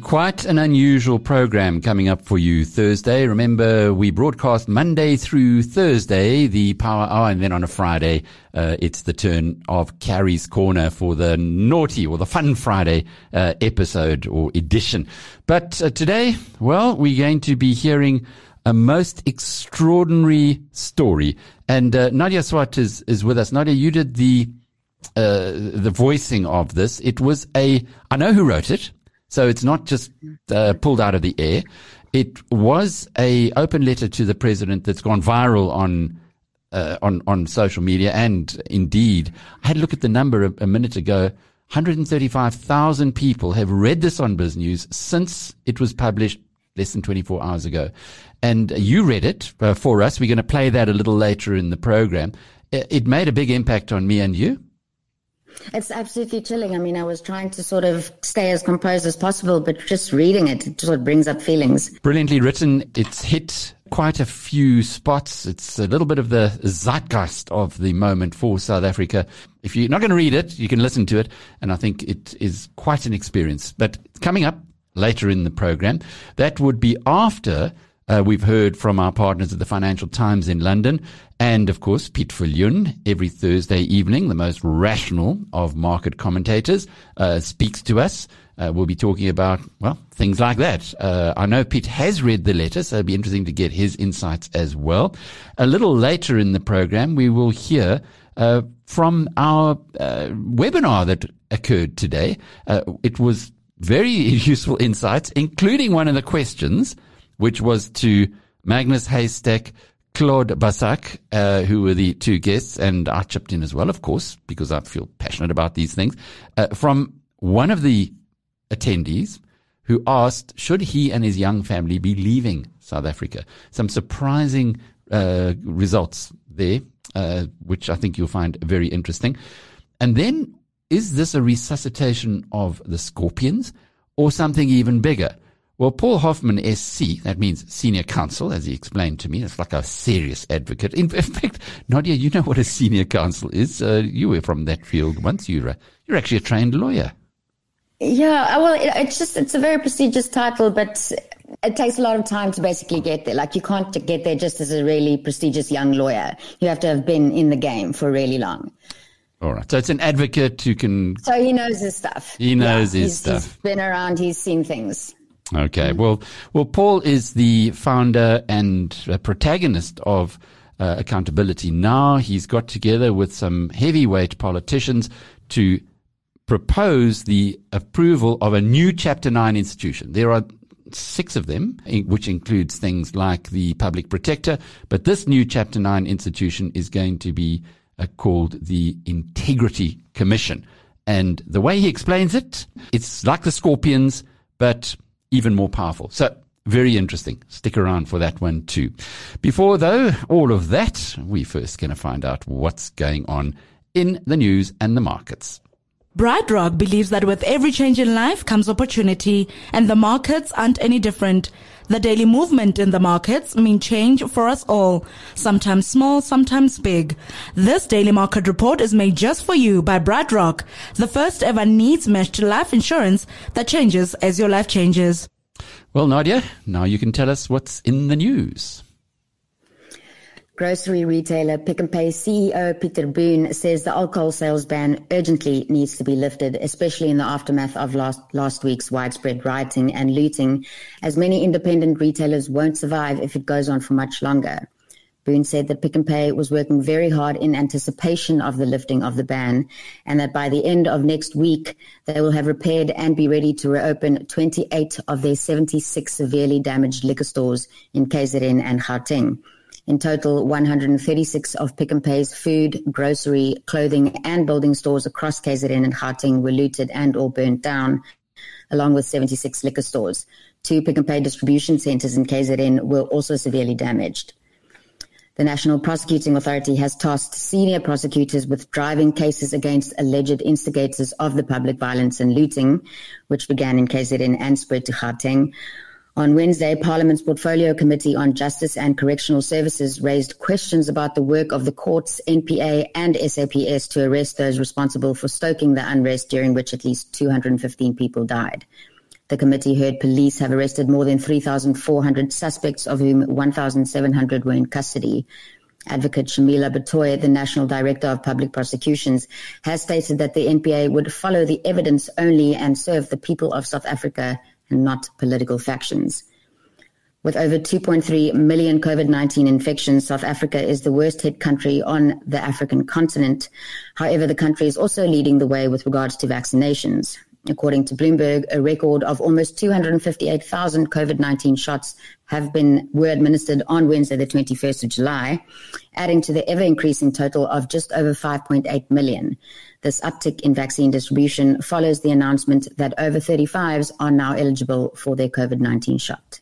Quite an unusual program coming up for you Thursday. Remember, we broadcast Monday through Thursday, the Power Hour, and then on a Friday, uh, it's the turn of Carrie's Corner for the naughty or the Fun Friday uh, episode or edition. But uh, today, well, we're going to be hearing a most extraordinary story. And uh, Nadia Swart is, is with us. Nadia, you did the uh, the voicing of this. It was a I know who wrote it. So it's not just uh, pulled out of the air. It was a open letter to the president that's gone viral on uh, on on social media, and indeed, I had a look at the number a, a minute ago. 135,000 people have read this on Biz News since it was published less than 24 hours ago. And you read it uh, for us. We're going to play that a little later in the program. It made a big impact on me and you. It's absolutely chilling. I mean, I was trying to sort of stay as composed as possible, but just reading it, it sort of brings up feelings. Brilliantly written. It's hit quite a few spots. It's a little bit of the zeitgeist of the moment for South Africa. If you're not going to read it, you can listen to it. And I think it is quite an experience. But coming up later in the program, that would be after uh, we've heard from our partners at the Financial Times in London, and of course, Piet Viljoen every Thursday evening, the most rational of market commentators, uh, speaks to us. Uh, we'll be talking about, well, things like that. Uh, I know Piet has read the letter, so it'll be interesting to get his insights as well. A little later in the program, we will hear uh, from our uh, webinar that occurred today. it was very useful insights, including one of the questions which was to Magnus Heystek, Claude Baissac, uh, who were the two guests, and I chipped in as well, of course, because I feel passionate about these things, uh, from one of the attendees who asked, should he and his young family be leaving South Africa? Some surprising uh, results there, uh, which I think you'll find very interesting. And then, is this a resuscitation of the scorpions or something even bigger? Well, Paul Hoffman SC, that means senior counsel, as he explained to me. It's like a serious advocate. In, fact, Nadia, you know what a senior counsel is. Uh, you were from that field once. You're, a, you're actually a trained lawyer. Yeah, well, it, it's just, it's a very prestigious title, but it takes a lot of time to basically get there. Like you can't get there just as a really prestigious young lawyer. You have to have been in the game for really long. All right. So it's an advocate who can. So he knows his stuff. He knows yeah, his he's, stuff. He's been around. He's seen things. Okay. Well, well, Paul is the founder and protagonist of uh, Accountability Now. He's got together with some heavyweight politicians to propose the approval of a new Chapter 9 institution. There are six of them, which includes things like the public protector. But this new Chapter 9 institution is going to be uh, called the Integrity Commission. And the way he explains it, it's like the scorpions, but even more powerful. So very interesting. Stick around for that one too. Before though, all of that, we first going to find out what's going on in the news and the markets. BrightRock believes that with every change in life comes opportunity and the markets aren't any different. The daily movement in the markets mean change for us all, sometimes small, sometimes big. This daily market report is made just for you by BrightRock, the first ever needs meshed life insurance that changes as your life changes. Well, Nadia, now you can tell us what's in the news. Grocery retailer Pick n Pay CEO Pieter Boone says the alcohol sales ban urgently needs to be lifted, especially in the aftermath of last, last week's widespread rioting and looting, as many independent retailers won't survive if it goes on for much longer. Boone said that Pick n Pay was working very hard in anticipation of the lifting of the ban and that by the end of next week, they will have repaired and be ready to reopen 28 of their 76 severely damaged liquor stores in KZN and Gauteng. In total, 136 of Pick n Pay's food, grocery, clothing, and building stores across KZN and Gauteng were looted and or burnt down, along with 76 liquor stores. Two Pick n Pay distribution centers in KZN were also severely damaged. The National Prosecuting Authority has tasked senior prosecutors with driving cases against alleged instigators of the public violence and looting, which began in KZN and spread to Gauteng. On Wednesday, Parliament's Portfolio Committee on Justice and Correctional Services raised questions about the work of the courts, NPA, and SAPS to arrest those responsible for stoking the unrest during which at least 215 people died. The committee heard police have arrested more than 3,400 suspects, of whom 1,700 were in custody. Advocate Shamila Batohi, the National Director of Public Prosecutions, has stated that the NPA would follow the evidence only and serve the people of South Africa and not political factions. With over 2.3 million COVID 19 infections, South Africa is the worst hit country on the African continent. However, the country is also leading the way with regards to vaccinations. According to Bloomberg, a record of almost 258,000 COVID-19 shots have been were administered on Wednesday, the 21st of July, adding to the ever increasing total of just over 5.8 million. This uptick in vaccine distribution follows the announcement that over 35s are now eligible for their COVID-19 shot.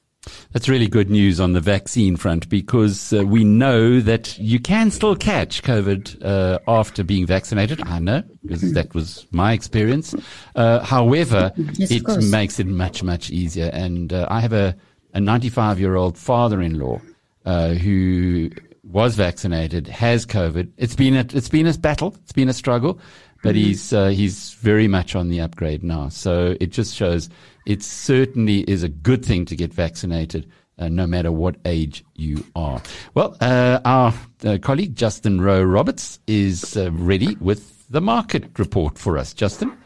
That's really good news on the vaccine front because uh, we know that you can still catch COVID uh, after being vaccinated. I know because that was my experience. Uh, however, yes, it makes it much, much easier. And uh, I have a, a 95 year old father in law uh, who was vaccinated, has COVID. It's been a, it's been a battle. It's been a struggle but mm-hmm. he's uh, he's very much on the upgrade now. So it just shows it certainly is a good thing to get vaccinated. Uh, no matter what age you are. Well, uh, our uh, colleague Justin Rowe Roberts is uh, ready with the market report for us. Justin?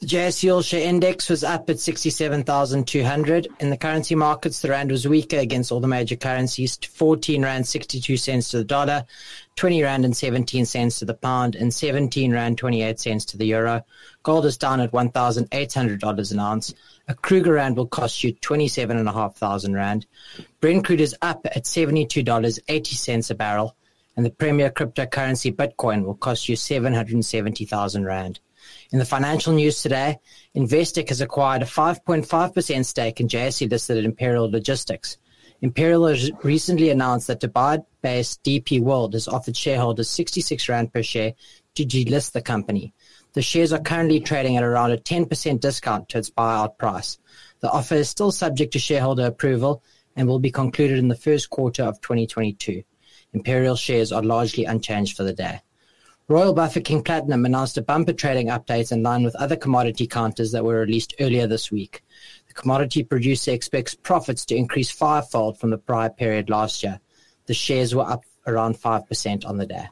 The JSE Index was up at 67,200. In the currency markets, the rand was weaker against all the major currencies, 14 rand 62 cents to the dollar, 20 rand and 17 cents to the pound, and 17 rand 28 cents to the euro. Gold is down at $1,800 an ounce. A Krugerrand will cost you 27,500 rand. Brent crude is up at $72.80 a barrel, and the premier cryptocurrency Bitcoin will cost you 770,000 rand. In the financial news today, Investec has acquired a 5.5% stake in JSE listed Imperial Logistics. Imperial has recently announced that Dubai-based DP World has offered shareholders 66 Rand per share to delist the company. The shares are currently trading at around a 10% discount to its buyout price. The offer is still subject to shareholder approval and will be concluded in the first quarter of 2022. Imperial shares are largely unchanged for the day. Royal Bafokeng Platinum announced a bumper trading update in line with other commodity counters that were released earlier this week. The commodity producer expects profits to increase fivefold from the prior period last year. The shares were up around 5% on the day.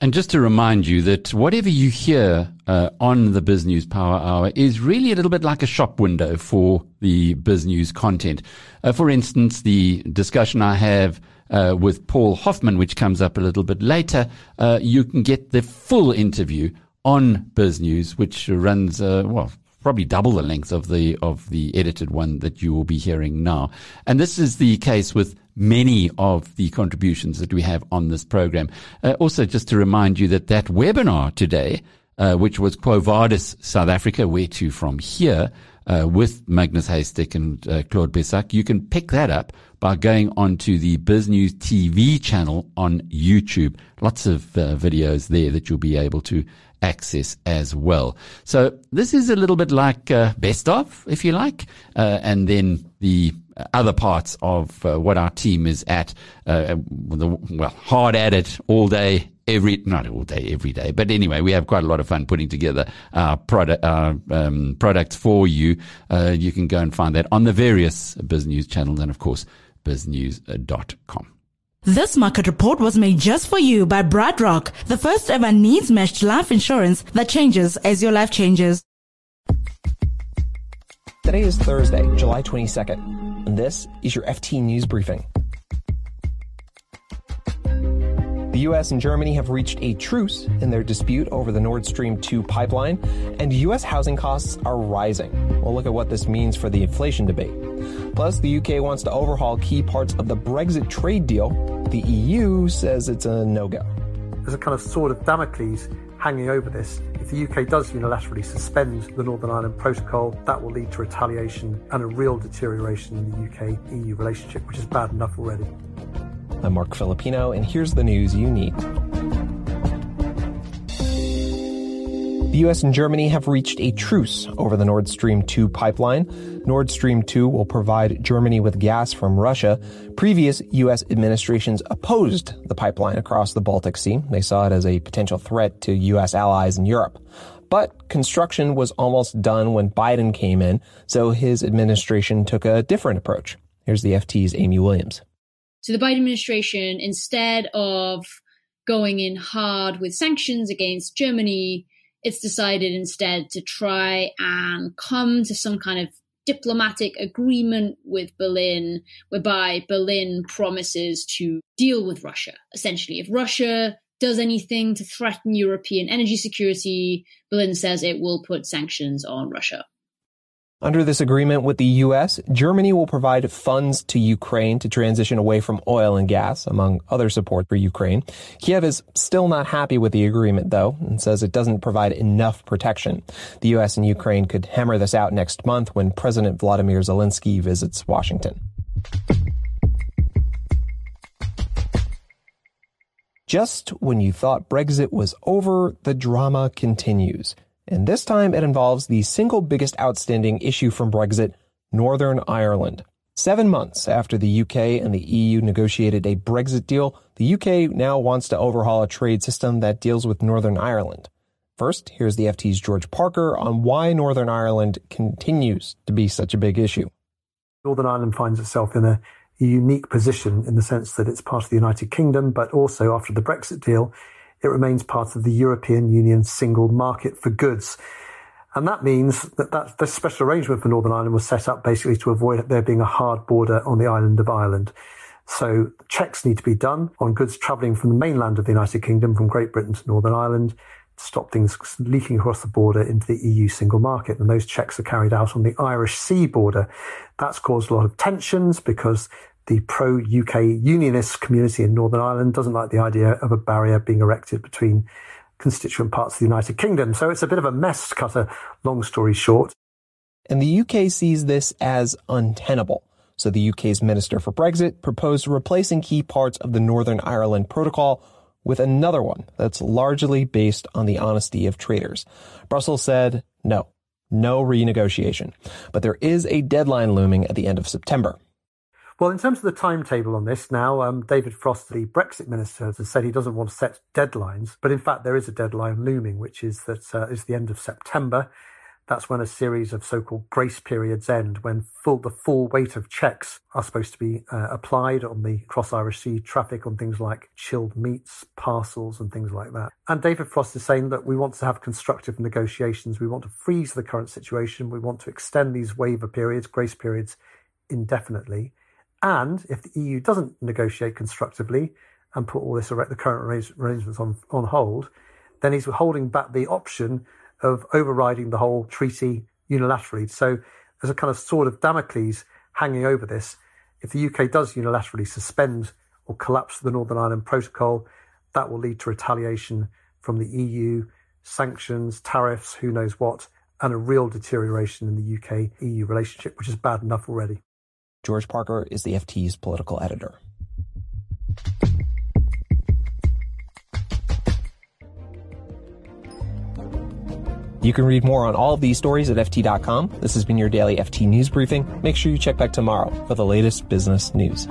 And just to remind you that whatever you hear uh, on the Biz News Power Hour is really a little bit like a shop window for the Biz News content. Uh, for instance, the discussion I have uh, with Paul Hoffman, which comes up a little bit later, uh, you can get the full interview on Biz News, which runs, uh, well, probably double the length of the of the edited one that you will be hearing now. And this is the case with many of the contributions that we have on this program. Uh, also, just to remind you that that webinar today, uh, which was Quo Vadis South Africa, where to from here, uh, with Magnus Heystek and uh, Claude Baissac. You can pick that up by going onto the Biz News TV channel on YouTube. Lots of uh, videos there that you'll be able to access as well. So this is a little bit like uh, best of, if you like, uh, and then the other parts of uh, what our team is at, uh, well, hard at it all day, every not all day every day but anyway we have quite a lot of fun putting together our product our um, products for you uh, you can go and find that on the various biz news channels and of course biznews.com this market report was made just for you by BrightRock, the first ever needs matched life insurance that changes as your life changes. Today is Thursday, July 22nd, and this is your FT News Briefing. The US and Germany have reached a truce in their dispute over the Nord Stream 2 pipeline, and US housing costs are rising. We'll look at what this means for the inflation debate. Plus, the UK wants to overhaul key parts of the Brexit trade deal. The EU says it's a no go. There's a kind of sword of Damocles hanging over this. If the UK does unilaterally suspend the Northern Ireland Protocol, that will lead to retaliation and a real deterioration in the UK EU relationship, which is bad enough already. I'm Marc Filippino, and here's the news you need. The US and Germany have reached a truce over the Nord Stream 2 pipeline. Nord Stream 2 will provide Germany with gas from Russia. Previous US administrations opposed the pipeline across the Baltic Sea. They saw it as a potential threat to US allies in Europe. But construction was almost done when Biden came in, so his administration took a different approach. Here's the FT's Aime Williams. So the Biden administration, instead of going in hard with sanctions against Germany, it's decided instead to try and come to some kind of diplomatic agreement with Berlin, whereby Berlin promises to deal with Russia. Essentially, if Russia does anything to threaten European energy security, Berlin says it will put sanctions on Russia. Under this agreement with the U.S., Germany will provide funds to Ukraine to transition away from oil and gas, among other support for Ukraine. Kiev is still not happy with the agreement, though, and says it doesn't provide enough protection. The U.S. and Ukraine could hammer this out next month when President Vladimir Zelensky visits Washington. Just when you thought Brexit was over, the drama continues. And this time it involves the single biggest outstanding issue from Brexit, Northern Ireland. Seven months after the UK and the EU negotiated a Brexit deal, the UK now wants to overhaul a trade system that deals with Northern Ireland. First, here's the FT's George Parker on why Northern Ireland continues to be such a big issue. Northern Ireland finds itself in a unique position in the sense that it's part of the United Kingdom, but also after the Brexit deal, it remains part of the European Union single market for goods. And that means that, that this special arrangement for Northern Ireland was set up basically to avoid there being a hard border on the island of Ireland. So checks need to be done on goods travelling from the mainland of the United Kingdom, from Great Britain to Northern Ireland, to stop things leaking across the border into the EU single market. And those checks are carried out on the Irish Sea border. That's caused a lot of tensions because the pro UK unionist community in Northern Ireland doesn't like the idea of a barrier being erected between constituent parts of the United Kingdom. So it's a bit of a mess, to cut a long story short. And the UK sees this as untenable. So the UK's Minister for Brexit proposed replacing key parts of the Northern Ireland Protocol with another one that's largely based on the honesty of traders. Brussels said no, no renegotiation. But there is a deadline looming at the end of September. Well, in terms of the timetable on this now, um, David Frost, the Brexit minister, has said he doesn't want to set deadlines, but in fact there is a deadline looming, which is that uh, is the end of September. That's when a series of so-called grace periods end, when full, the full weight of checks are supposed to be uh, applied on the cross-Irish Sea traffic on things like chilled meats, parcels, and things like that. And David Frost is saying that we want to have constructive negotiations. We want to freeze the current situation. We want to extend these waiver periods, grace periods, indefinitely. And if the EU doesn't negotiate constructively and put all this the current arrangements on, on hold, then he's holding back the option of overriding the whole treaty unilaterally. So there's a kind of sword of Damocles hanging over this. If the UK does unilaterally suspend or collapse the Northern Ireland Protocol, that will lead to retaliation from the EU, sanctions, tariffs, who knows what, and a real deterioration in the UK EU relationship, which is bad enough already. George Parker is the FT's political editor. You can read more on all of these stories at FT.com. This has been your daily FT News Briefing. Make sure you check back tomorrow for the latest business news.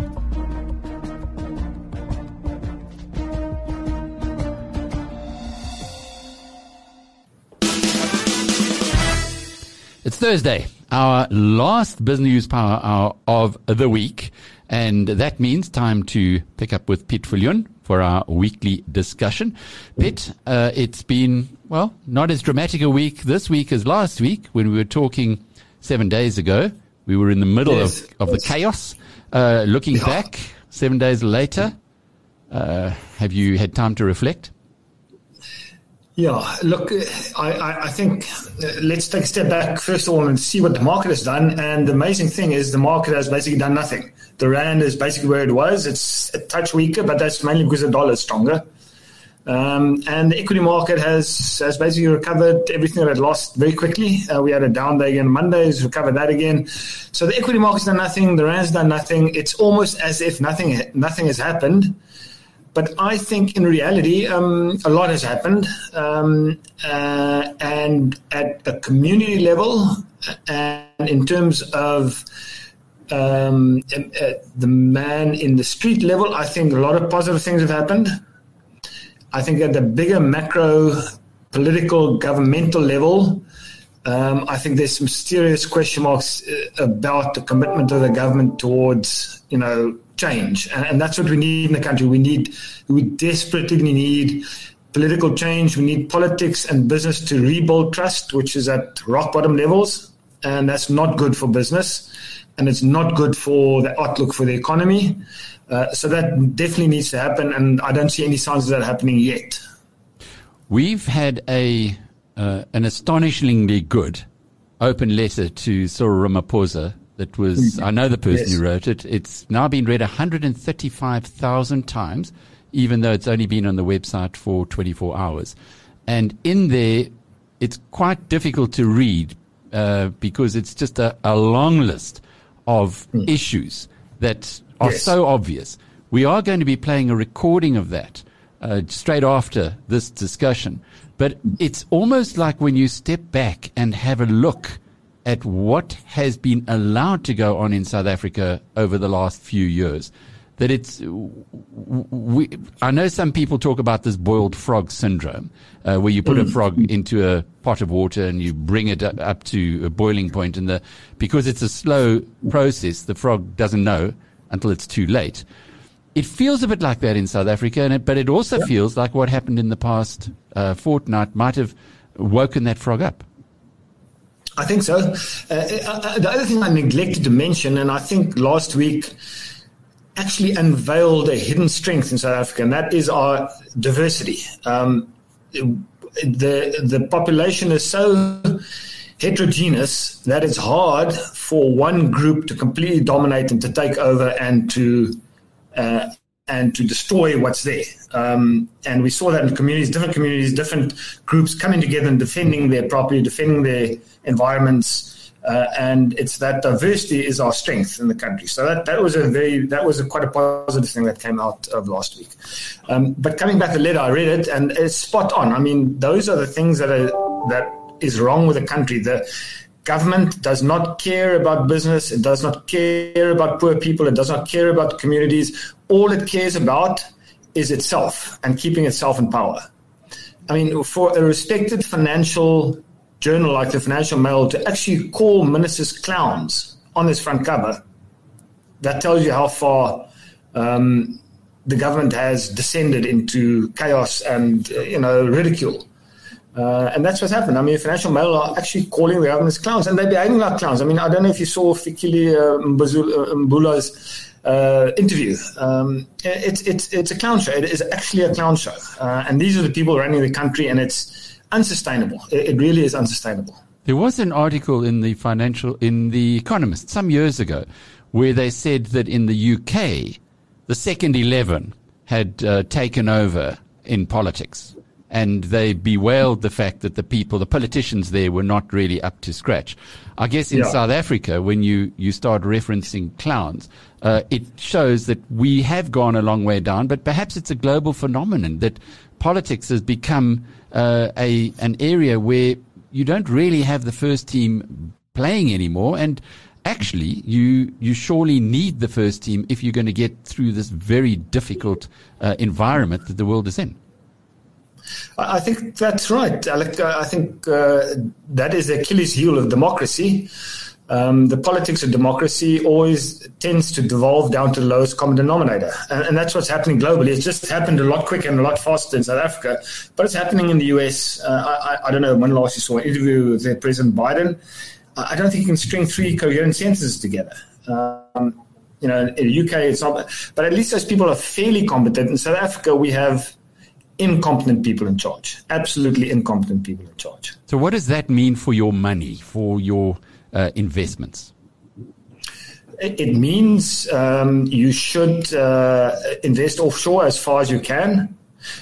Thursday, our last Business News Power Hour of the week. And that means time to pick up with Piet Viljoen for our weekly discussion. Piet, uh, it's been, well, not as dramatic a week this week as last week when we were talking seven days ago. We were in the middle yes, of, of yes. the chaos. Uh, looking yeah. back seven days later, uh, have you had time to reflect? Yeah, look, I, I think uh, let's take a step back first of all and see what the market has done. And the amazing thing is the market has basically done nothing. The rand is basically where it was. It's a touch weaker, but that's mainly because the dollar is stronger. Um, and the equity market has has basically recovered everything that it lost very quickly. Uh, we had a down day again Monday, has recovered that again. So the equity market's done nothing, the rand's done nothing. It's almost as if nothing nothing has happened. But I think in reality, um, a lot has happened. Um, uh, and at a community level, and in terms of um, uh, the man in the street level, I think a lot of positive things have happened. I think at the bigger macro political governmental level, um, I think there's some serious question marks uh, about the commitment of the government towards, you know, change, and, and, that's what we need in the country. We need, we desperately need political change. We need politics and business to rebuild trust, which is at rock bottom levels, and that's not good for business, and it's not good for the outlook for the economy. Uh, so that definitely needs to happen, and I don't see any signs of that happening yet. We've had a uh, an astonishingly good open letter to Cyril Ramaphosa that was, I know the person yes. who wrote it. It's now been read 135,000 times, even though it's only been on the website for 24 hours. And in there, it's quite difficult to read uh, because it's just a, a long list of mm. issues that are yes. so obvious. We are going to be playing a recording of that uh, straight after this discussion. But it's almost like when you step back and have a look at what has been allowed to go on in South Africa over the last few years. That it's, we, I know some people talk about this boiled frog syndrome, uh, where you put a mm. frog into a pot of water and you bring it up to a boiling point, and the because it's a slow process, the frog doesn't know until it's too late. It feels a bit like that in South Africa, it, but it also yeah. feels like what happened in the past uh, fortnight might have woken that frog up. I think so. Uh, uh, the other thing I neglected to mention, and I think last week actually unveiled a hidden strength in South Africa, and that is our diversity. Um, the the population is so heterogeneous that it's hard for one group to completely dominate and to take over and to uh, and to destroy what's there. Um, and we saw that in communities, different communities, different groups coming together and defending their property, defending their environments. Uh, and it's that diversity is our strength in the country. So that, that was a very that was a quite a positive thing that came out of last week. Um, but coming back to the letter, I read it and it's spot on. I mean, those are the things that are that is wrong with the country. The government does not care about business. It does not care about poor people. It does not care about communities. All it cares about is itself and keeping itself in power. I mean, for a respected financial journal like the Financial Mail to actually call ministers clowns on this front cover, that tells you how far um, the government has descended into chaos and uh, you know ridicule. Uh, and that's what's happened. I mean, Financial Mail are actually calling the government clowns, and they're behaving like clowns. I mean, I don't know if you saw Fikile uh, Mbalula's uh, interview. Um, it's it's it's a clown show. It is actually a clown show, uh, and these are the people running the country, and it's unsustainable. It, it really is unsustainable. There was an article in the financial in the Economist some years ago where they said that in the UK, the second eleven had uh, taken over in politics. And they bewailed the fact that the people, the politicians there were not really up to scratch. I guess in yeah. South Africa, when you, you start referencing clowns, uh, it shows that we have gone a long way down, but perhaps it's a global phenomenon that politics has become uh, a an area where you don't really have the first team playing anymore, and actually you you surely need the first team if you're going to get through this very difficult uh, environment that the world is in. I think that's right, Alec. I think uh, that is the Achilles heel of democracy um, the politics of democracy always tends to devolve down to the lowest common denominator. And, and, that's what's happening globally. It's just happened a lot quicker and a lot faster in South Africa, but it's happening in the US. Uh, I, I, don't know when last you saw an interview with President Biden. I don't think you can string three coherent sentences together. Um, you know, in the UK, it's not, but at least those people are fairly competent. In South Africa, we have incompetent people in charge, absolutely incompetent people in charge. So, what does that mean for your money, for your uh, investments? It means um, you should uh, invest offshore as far as you can.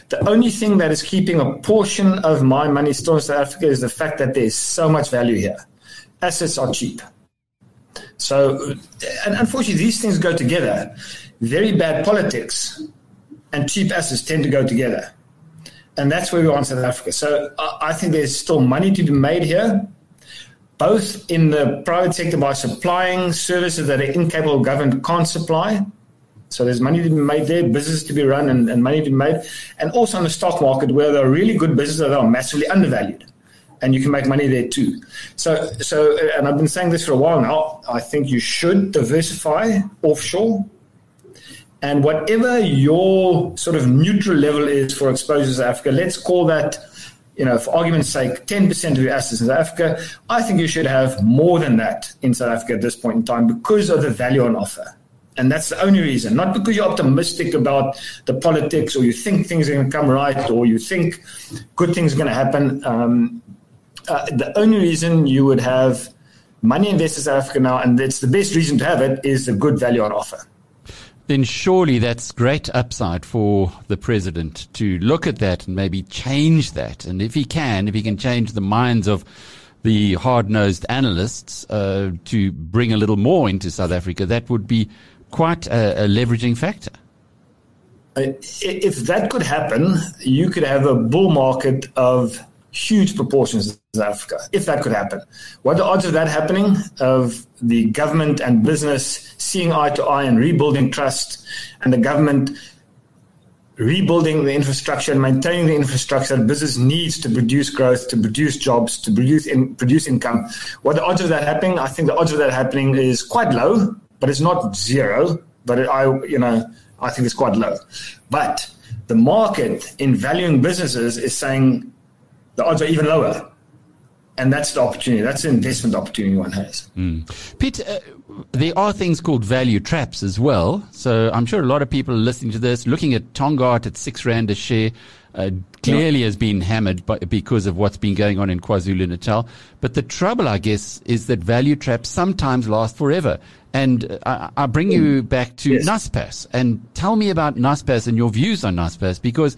The only thing that is keeping a portion of my money still in South Africa is the fact that there's so much value here. Assets are cheap. So, and unfortunately, these things go together. Very bad politics and cheap assets tend to go together. And that's where we are in South Africa. So I think there's still money to be made here, both in the private sector by supplying services that an incapable government can't supply. So there's money to be made there, business to be run, and, and money to be made. And also on the stock market, where there are really good businesses that are massively undervalued and you can make money there too. So, so, and I've been saying this for a while now. I think you should diversify offshore, and whatever your sort of neutral level is for exposure to Africa, let's call that, you know, for argument's sake, ten percent of your assets in South Africa. I think you should have more than that in South Africa at this point in time because of the value on offer. And that's the only reason, not because you're optimistic about the politics or you think things are going to come right or you think good things are going to happen. Um, uh, the only reason you would have money invested in South Africa now, and it's the best reason to have it, is the good value on offer. Then surely that's great upside for the president to look at that and maybe change that. And if he can, if he can change the minds of the hard-nosed analysts uh, to bring a little more into South Africa, that would be quite a, a leveraging factor. Uh, if that could happen, you could have a bull market of huge proportions of South Africa, if that could happen. What are the odds of that happening? Of the government and business seeing eye to eye and rebuilding trust, and the government rebuilding the infrastructure and maintaining the infrastructure that business needs to produce growth, to produce jobs, to produce in, produce income. What are the odds of that happening? I think the odds of that happening is quite low, but it's not zero. But it, I, you know, I think it's quite low. But the market in valuing businesses is saying the odds are even lower. And that's the opportunity. That's the investment opportunity one has. Mm. Piet, uh, there are things called value traps as well. So I'm sure a lot of people listening to this, looking at Tongaat at six rand a share, uh, clearly yeah. has been hammered by, because of what's been going on in KwaZulu Natal. But the trouble, I guess, is that value traps sometimes last forever. And I, I bring you back to yes. Naspers and tell me about Naspers and your views on Naspers because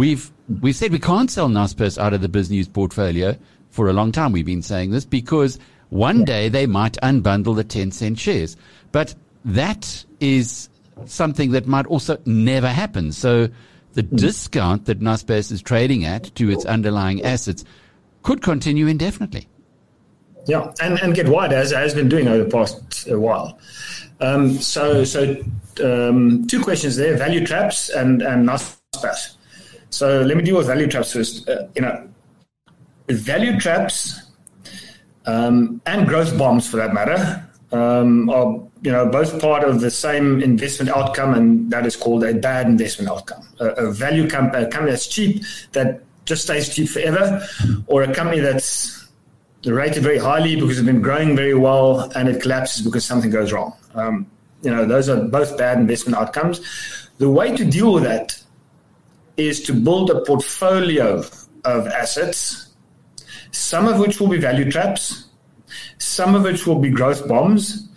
We've we've said we can't sell Naspers out of the BizNews portfolio for a long time. We've been saying this because one day they might unbundle the Tencent shares, but that is something that might also never happen. So the mm. discount that Naspers is trading at to its underlying assets could continue indefinitely. Yeah, and, and get wider as it has been doing over the past a while. Um, so so um, two questions there: value traps and and Naspers. So let me deal with value traps first. Uh, you know, value traps um, and growth bombs, for that matter, um, are you know both part of the same investment outcome, and that is called a bad investment outcome. A, a value company, a company that's cheap that just stays cheap forever, or a company that's rated very highly because it's been growing very well and it collapses because something goes wrong. Um, you know, those are both bad investment outcomes. The way to deal with that is to build a portfolio of assets, some of which will be value traps, some of which will be growth bombs,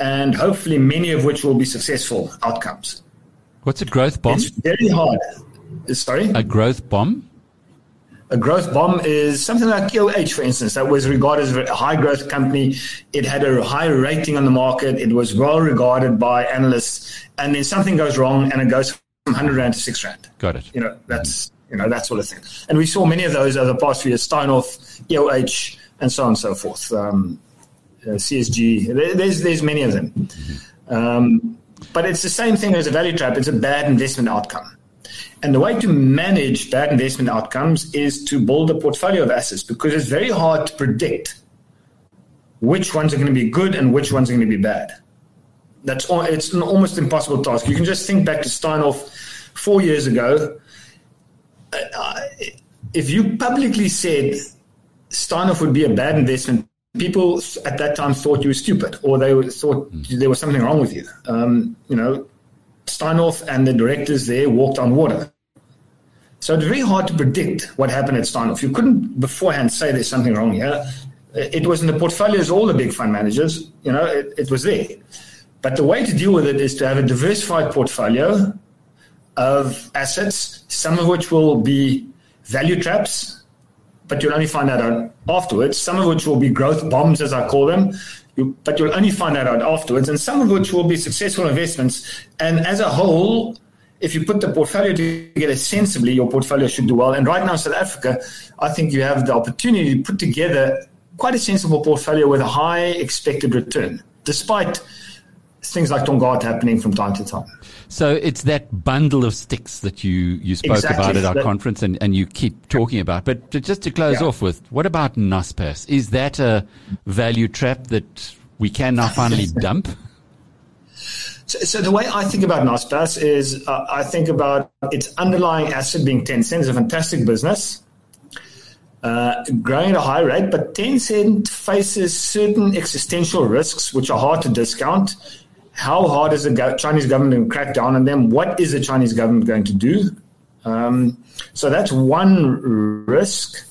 and hopefully many of which will be successful outcomes. What's a growth bomb? It's very hard. Sorry? A growth bomb? A growth bomb is something like EOH, for instance, that was regarded as a high growth company. It had a high rating on the market. It was well regarded by analysts. And then something goes wrong and it goes 100 Rand to 6 Rand. Got it. You know, that's, you know, that sort of thing. And we saw many of those over the past few years, Steinhoff, EOH, and so on and so forth. Um, uh, CSG, there's, there's many of them. Mm-hmm. Um, but it's the same thing as a value trap. It's a bad investment outcome. And the way to manage bad investment outcomes is to build a portfolio of assets because it's very hard to predict which ones are going to be good and which ones are going to be bad. That's it's an almost impossible task. You can just think back to Steinhoff four years ago. Uh, if you publicly said Steinhoff would be a bad investment, people at that time thought you were stupid, or they thought there was something wrong with you. Um, you know, Steinhoff and the directors there walked on water. So it's very hard to predict what happened at Steinhoff. You couldn't beforehand say there's something wrong here. It was in the portfolios of all the big fund managers. You know, it, it was there. But the way to deal with it is to have a diversified portfolio of assets, some of which will be value traps, but you'll only find that out afterwards. Some of which will be growth bombs, as I call them, you, but you'll only find that out afterwards. And some of which will be successful investments. And as a whole, if you put the portfolio together sensibly, your portfolio should do well. And right now, in South Africa, I think you have the opportunity to put together quite a sensible portfolio with a high expected return, despite things like Tongaat happening from time to time. So it's that bundle of sticks that you, you spoke exactly. about at our that, conference and, and you keep talking about. But just to close yeah. off with, what about Naspers? Is that a value trap that we can now finally dump? So, so, the way I think about Naspers is uh, I think about its underlying asset being Tencent. It's a fantastic business, uh, growing at a high rate, but Tencent faces certain existential risks which are hard to discount how hard is the go- Chinese government going to crack down on them? What is the Chinese government going to do? Um, so that's one risk.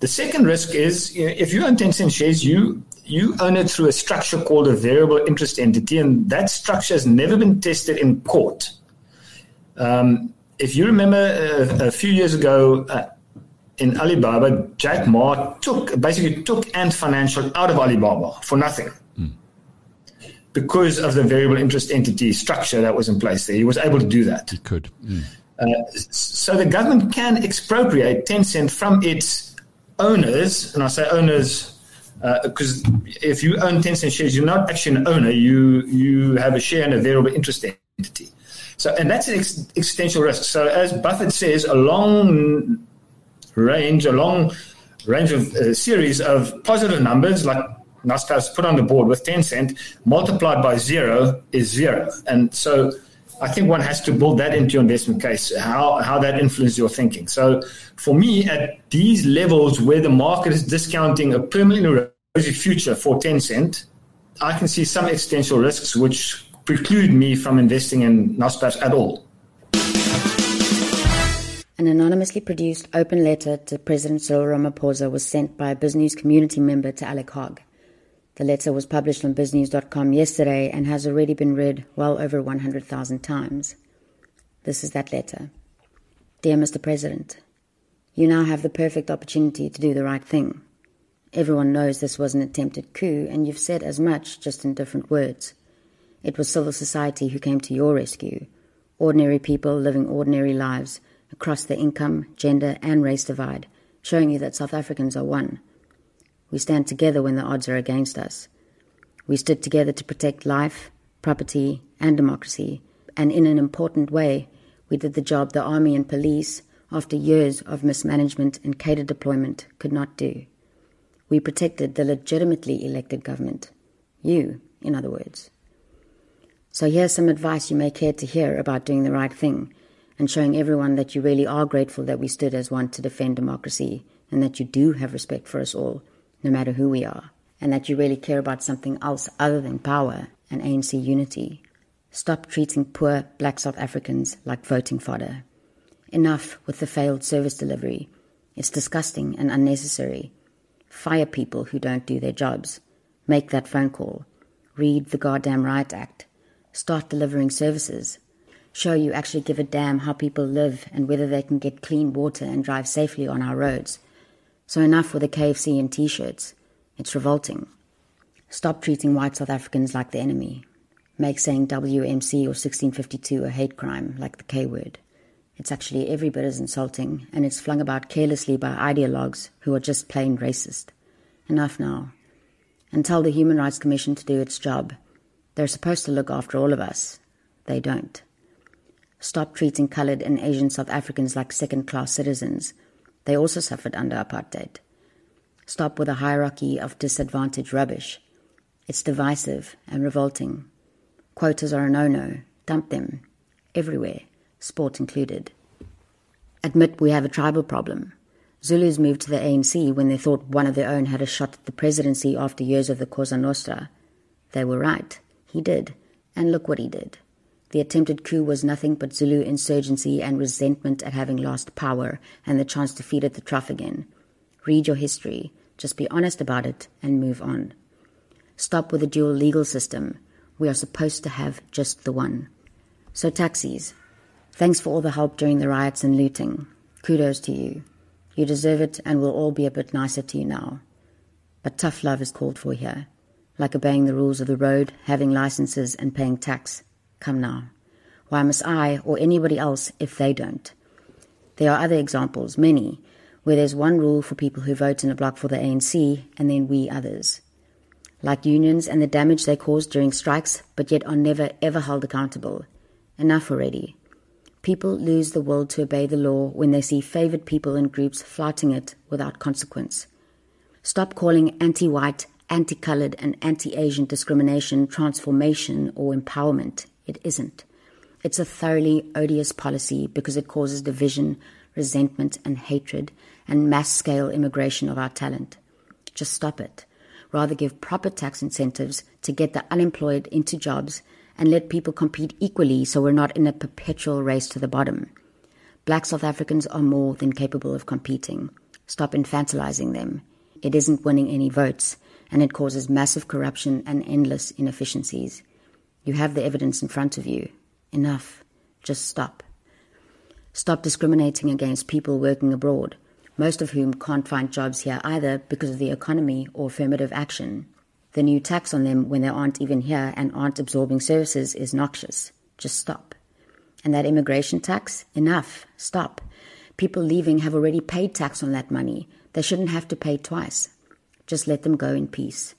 The second risk is you know, if you own Tencent shares, you you own it through a structure called a variable interest entity, and that structure has never been tested in court. Um, if you remember uh, a few years ago uh, in Alibaba, Jack Ma took basically took Ant Financial out of Alibaba for nothing because of the variable interest entity structure that was in place there. He was able to do that. He could. Mm. Uh, so the government can expropriate Tencent from its owners, and I say owners because uh, if you own Tencent shares, you're not actually an owner. You you have a share in a variable interest entity. So, and that's an ex- existential risk. So, as Buffett says, a long range, a long range of uh, series of positive numbers like Naspers put on the board with Tencent multiplied by zero is zero. And so I think one has to build that into your investment case, how, how that influences your thinking. So for me, at these levels where the market is discounting a permanently rosy future for Tencent, I can see some existential risks which preclude me from investing in Naspers at all. An anonymously produced open letter to President Cyril Ramaphosa was sent by a BizNews community member to Alec Hogg. The letter was published on biznews.com yesterday and has already been read well over 100,000 times. This is that letter. Dear Mr. President, you now have the perfect opportunity to do the right thing. Everyone knows this was an attempted coup, and you've said as much, just in different words. It was civil society who came to your rescue, ordinary people living ordinary lives across the income, gender, and race divide, showing you that South Africans are one we stand together when the odds are against us. We stood together to protect life, property, and democracy. And in an important way, we did the job the army and police, after years of mismanagement and cadre deployment, could not do. We protected the legitimately elected government. You, in other words. So here's some advice you may care to hear about doing the right thing and showing everyone that you really are grateful that we stood as one to defend democracy and that you do have respect for us all no matter who we are, and that you really care about something else other than power and ANC unity. Stop treating poor black South Africans like voting fodder. Enough with the failed service delivery. It's disgusting and unnecessary. Fire people who don't do their jobs. Make that phone call. Read the goddamn Riot Act. Start delivering services. Show you actually give a damn how people live and whether they can get clean water and drive safely on our roads. So enough with the KFC and t-shirts. It's revolting. Stop treating white South Africans like the enemy. Make saying WMC or 1652 a hate crime like the K word. It's actually every bit as insulting, and it's flung about carelessly by ideologues who are just plain racist. Enough now. And tell the Human Rights Commission to do its job. They're supposed to look after all of us. They don't. Stop treating coloured and Asian South Africans like second class citizens they also suffered under apartheid. Stop with a hierarchy of disadvantaged rubbish. It's divisive and revolting. Quotas are a no no. Dump them. Everywhere, sport included. Admit we have a tribal problem. Zulus moved to the ANC when they thought one of their own had a shot at the presidency after years of the Xhosa Nostra. They were right. He did. And look what he did. The attempted coup was nothing but Zulu insurgency and resentment at having lost power and the chance to feed at the trough again. Read your history, just be honest about it, and move on. Stop with the dual legal system. We are supposed to have just the one. So, taxis. Thanks for all the help during the riots and looting. Kudos to you. You deserve it, and we'll all be a bit nicer to you now. But tough love is called for here, like obeying the rules of the road, having licenses, and paying tax. Come now. Why must I or anybody else if they don't? There are other examples, many, where there's one rule for people who vote in a bloc for the ANC and then we others. Like unions and the damage they cause during strikes, but yet are never ever held accountable. Enough already. People lose the will to obey the law when they see favored people and groups flouting it without consequence. Stop calling anti white, anti colored, and anti Asian discrimination transformation or empowerment. It isn't. It's a thoroughly odious policy because it causes division, resentment, and hatred, and mass scale immigration of our talent. Just stop it. Rather give proper tax incentives to get the unemployed into jobs and let people compete equally so we're not in a perpetual race to the bottom. Black South Africans are more than capable of competing. Stop infantilizing them. It isn't winning any votes, and it causes massive corruption and endless inefficiencies. You have the evidence in front of you. Enough. Just stop. Stop discriminating against people working abroad, most of whom can't find jobs here either because of the economy or affirmative action. The new tax on them when they aren't even here and aren't absorbing services is noxious. Just stop. And that immigration tax? Enough. Stop. People leaving have already paid tax on that money. They shouldn't have to pay twice. Just let them go in peace.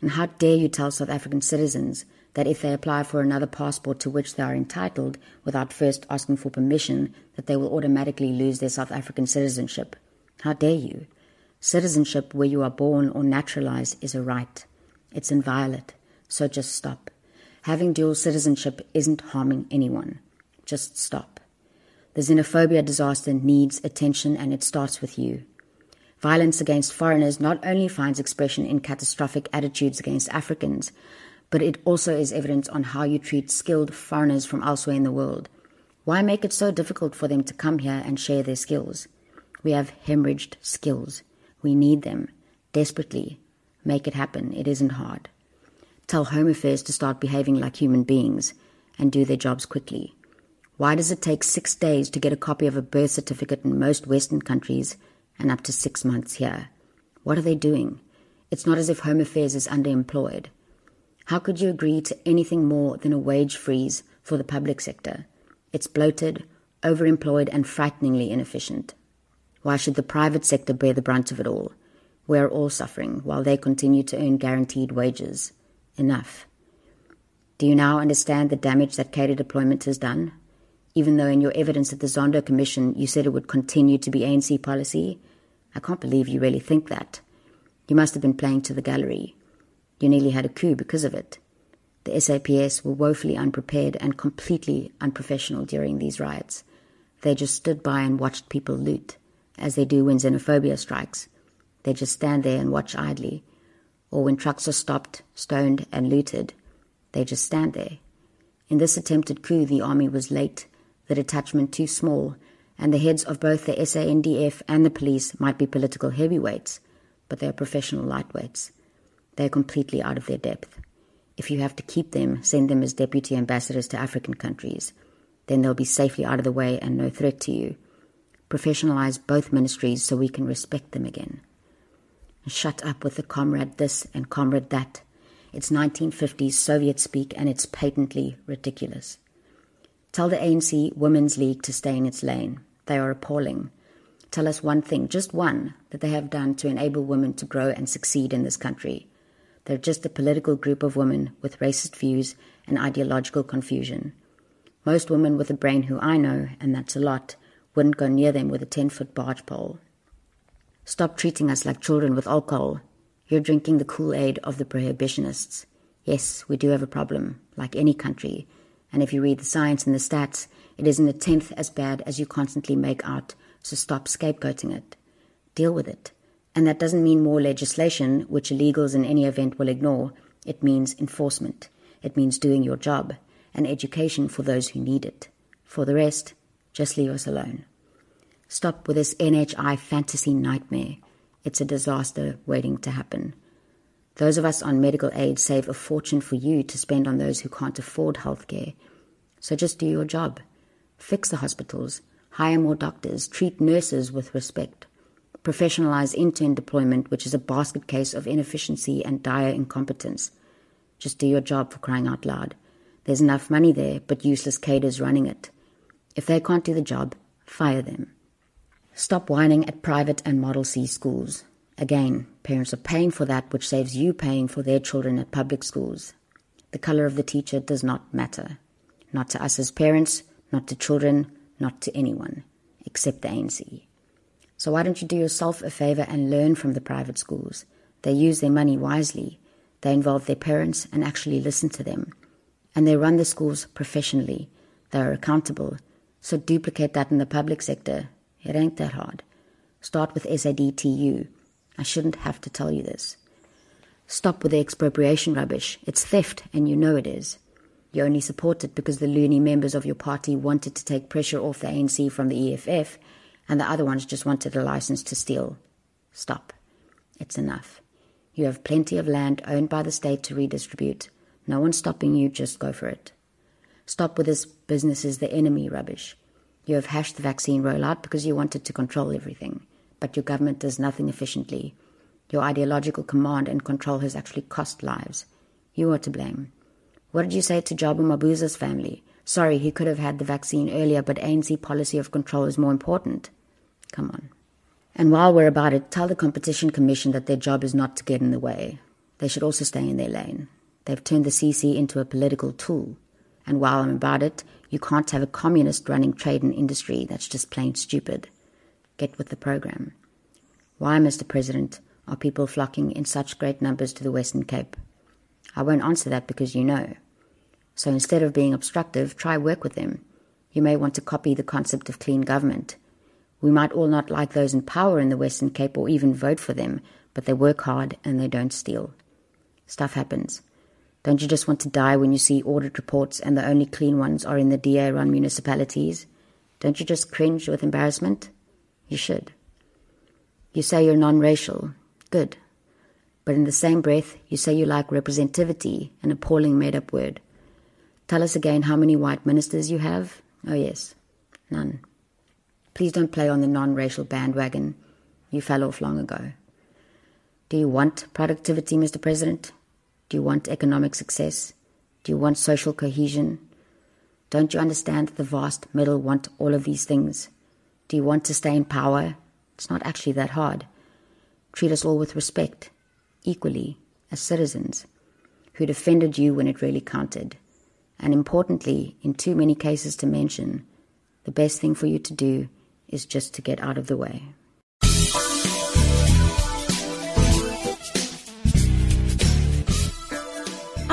And how dare you tell South African citizens that if they apply for another passport to which they are entitled without first asking for permission, that they will automatically lose their South African citizenship? How dare you? Citizenship where you are born or naturalized is a right. It's inviolate, so just stop. Having dual citizenship isn't harming anyone. Just stop. The xenophobia disaster needs attention and it starts with you. Violence against foreigners not only finds expression in catastrophic attitudes against Africans, but it also is evidence on how you treat skilled foreigners from elsewhere in the world. Why make it so difficult for them to come here and share their skills? We have hemorrhaged skills. We need them desperately. Make it happen. It isn't hard. Tell Home Affairs to start behaving like human beings and do their jobs quickly. Why does it take six days to get a copy of a birth certificate in most Western countries and up to six months here? What are they doing? It's not as if Home Affairs is underemployed. How could you agree to anything more than a wage freeze for the public sector? It's bloated, overemployed, and frighteningly inefficient. Why should the private sector bear the brunt of it all? We are all suffering while they continue to earn guaranteed wages. Enough. Do you now understand the damage that cadre deployment has done? Even though in your evidence at the Zondo Commission you said it would continue to be ANC policy, I can't believe you really think that. You must have been playing to the gallery. You nearly had a coup because of it. The SAPS were woefully unprepared and completely unprofessional during these riots. They just stood by and watched people loot as they do when xenophobia strikes. They just stand there and watch idly. Or when trucks are stopped, stoned, and looted, they just stand there. In this attempted coup, the army was late, the detachment too small, and the heads of both the SANDF and the police might be political heavyweights, but they are professional lightweights. They are completely out of their depth. If you have to keep them, send them as deputy ambassadors to African countries. Then they'll be safely out of the way and no threat to you professionalize both ministries so we can respect them again. Shut up with the comrade this and comrade that. It's 1950s Soviet speak and it's patently ridiculous. Tell the ANC Women's League to stay in its lane. They are appalling. Tell us one thing, just one, that they have done to enable women to grow and succeed in this country. They're just a political group of women with racist views and ideological confusion. Most women with a brain who I know, and that's a lot, wouldn't go near them with a 10 foot barge pole. Stop treating us like children with alcohol. You're drinking the Kool Aid of the prohibitionists. Yes, we do have a problem, like any country. And if you read the science and the stats, it isn't a tenth as bad as you constantly make out, so stop scapegoating it. Deal with it. And that doesn't mean more legislation, which illegals in any event will ignore. It means enforcement. It means doing your job, and education for those who need it. For the rest, just leave us alone. Stop with this NHI fantasy nightmare. It's a disaster waiting to happen. Those of us on medical aid save a fortune for you to spend on those who can't afford healthcare. So just do your job. Fix the hospitals, hire more doctors, treat nurses with respect, professionalize intern deployment, which is a basket case of inefficiency and dire incompetence. Just do your job for crying out loud. There's enough money there, but useless cadres running it. If they can't do the job, fire them. Stop whining at private and Model C schools. Again, parents are paying for that, which saves you paying for their children at public schools. The color of the teacher does not matter. Not to us as parents, not to children, not to anyone, except the ANC. So why don't you do yourself a favor and learn from the private schools? They use their money wisely. They involve their parents and actually listen to them. And they run the schools professionally. They are accountable. So duplicate that in the public sector. It ain't that hard. Start with SADTU. I shouldn't have to tell you this. Stop with the expropriation rubbish. It's theft, and you know it is. You only support it because the loony members of your party wanted to take pressure off the ANC from the EFF, and the other ones just wanted a license to steal. Stop. It's enough. You have plenty of land owned by the state to redistribute. No one's stopping you, just go for it. Stop with this business is the enemy rubbish. You have hashed the vaccine rollout because you wanted to control everything, but your government does nothing efficiently. Your ideological command and control has actually cost lives. You are to blame. What did you say to Jabu Mabuza's family? Sorry, he could have had the vaccine earlier, but ANC policy of control is more important. Come on. And while we're about it, tell the Competition Commission that their job is not to get in the way. They should also stay in their lane. They've turned the CC into a political tool. And while I'm about it, you can't have a communist running trade and industry. That's just plain stupid. Get with the program. Why, Mr. President, are people flocking in such great numbers to the Western Cape? I won't answer that because you know. So instead of being obstructive, try work with them. You may want to copy the concept of clean government. We might all not like those in power in the Western Cape or even vote for them, but they work hard and they don't steal. Stuff happens. Don't you just want to die when you see audit reports and the only clean ones are in the DA run municipalities? Don't you just cringe with embarrassment? You should. You say you're non racial. Good. But in the same breath, you say you like representativity, an appalling made up word. Tell us again how many white ministers you have? Oh, yes, none. Please don't play on the non racial bandwagon. You fell off long ago. Do you want productivity, Mr. President? Do you want economic success? Do you want social cohesion? Don't you understand that the vast middle want all of these things? Do you want to stay in power? It's not actually that hard. Treat us all with respect, equally, as citizens, who defended you when it really counted and importantly, in too many cases to mention, the best thing for you to do is just to get out of the way.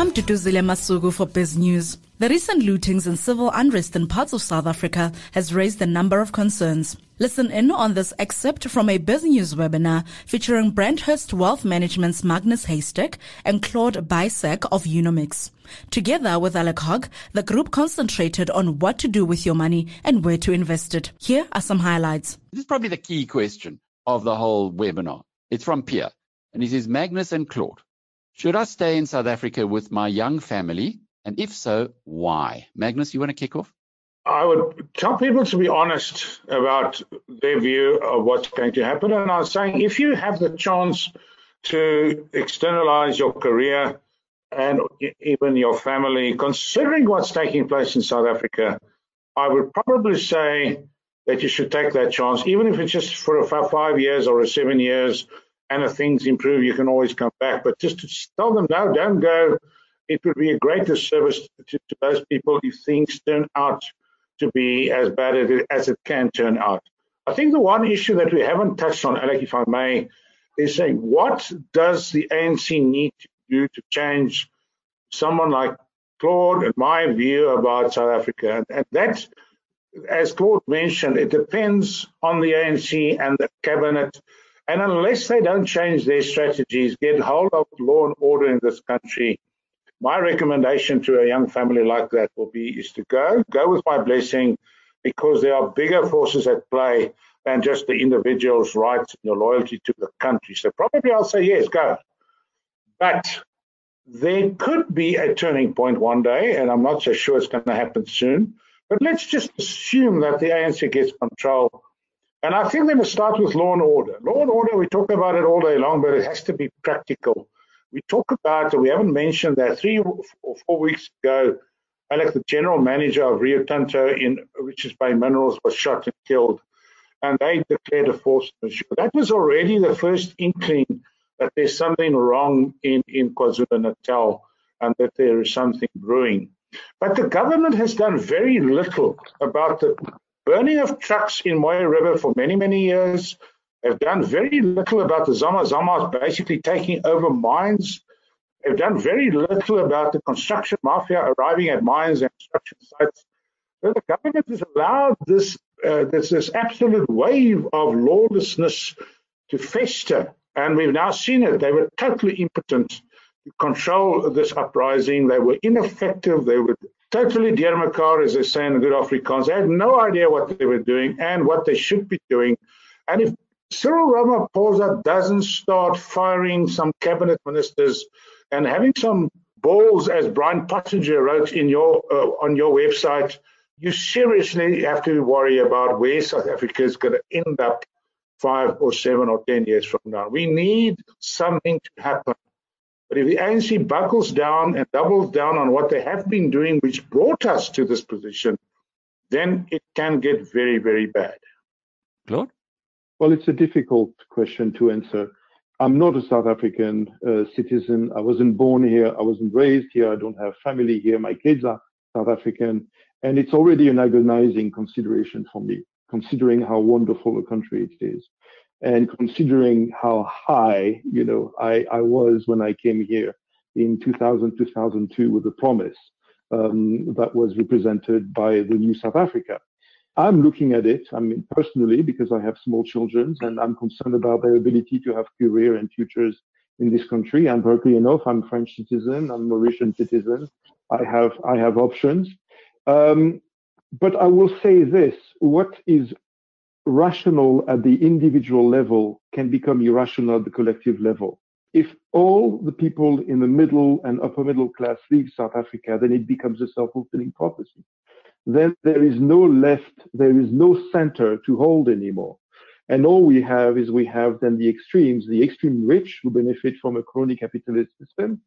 I'm Tutuzile Masugu for BizNews. The recent lootings and civil unrest in parts of South Africa has raised a number of concerns. Listen in on this excerpt from a BizNews webinar featuring Brenthurst Wealth Management's Magnus Heystek and Claude Baissac of Eunomix. Together with Alec Hogg, the group concentrated on what to do with your money and where to invest it. Here are some highlights. This is probably the key question of the whole webinar. It's from Pierre, and he says, Magnus and Claude, should I stay in South Africa with my young family? And if so, why? Magnus, you want to kick off? I would tell people to be honest about their view of what's going to happen. And I was saying, if you have the chance to externalize your career and even your family, considering what's taking place in South Africa, I would probably say that you should take that chance, even if it's just for five years or seven years. And if things improve, you can always come back. But just to tell them, no, don't go. It would be a great disservice to, to those people if things turn out to be as bad as it, as it can turn out. I think the one issue that we haven't touched on, Alec, if I may, is saying what does the ANC need to do to change someone like Claude and my view about South Africa? And, that, as Claude mentioned, it depends on the ANC and the cabinet. And unless they don't change their strategies, get hold of law and order in this country, my recommendation to a young family like that will be is to go, go with my blessing, because there are bigger forces at play than just the individual's rights and your loyalty to the country. So probably I'll say yes, go. But there could be a turning point one day, and I'm not so sure it's going to happen soon. But let's just assume that the ANC gets control. And I think they must start with law and order. Law and order, we talk about it all day long, but it has to be practical. We talk about, we haven't mentioned that three or four weeks ago, Alec, the general manager of Rio Tinto in Richards Bay Minerals, was shot and killed. And they declared a force majeure. That was already the first inkling that there's something wrong in, in KwaZulu Natal and that there is something brewing. But the government has done very little about the burning of trucks in Mooi River for many, many years. They've done very little about the Zama Zamas basically taking over mines. They've done very little about the construction mafia arriving at mines and construction sites. So the government has allowed this, uh, this, this absolute wave of lawlessness to fester. And we've now seen it. They were totally impotent to control this uprising. They were ineffective. They were totally deurmekaar, as they say in the good Afrikaans. They had no idea what they were doing and what they should be doing. And if Cyril Ramaphosa doesn't start firing some cabinet ministers and having some balls, as Brian Pottinger wrote in your uh, on your website, you seriously have to worry about where South Africa is going to end up five or seven or ten years from now. We need something to happen. But if the ANC buckles down and doubles down on what they have been doing, which brought us to this position, then it can get very, very bad. Claude? Well, it's a difficult question to answer. I'm not a South African uh, citizen. I wasn't born here. I wasn't raised here. I don't have family here. My kids are South African. And it's already an agonizing consideration for me, considering how wonderful a country it is. And considering how high, you know, I, I was when I came here in 2000, 2002 with a promise um, that was represented by the new South Africa. I'm looking at it, I mean, personally, because I have small children and I'm concerned about their ability to have career and futures in this country. Berkeley enough, I'm French citizen, I'm Mauritian citizen. I have, I have options. Um, but I will say this, what is rational at the individual level can become irrational at the collective level. If all the people in the middle and upper middle class leave South Africa, then it becomes a self-fulfilling prophecy then there is no left, there is no center to hold anymore. And all we have is we have then the extremes, the extreme rich who benefit from a crony capitalist system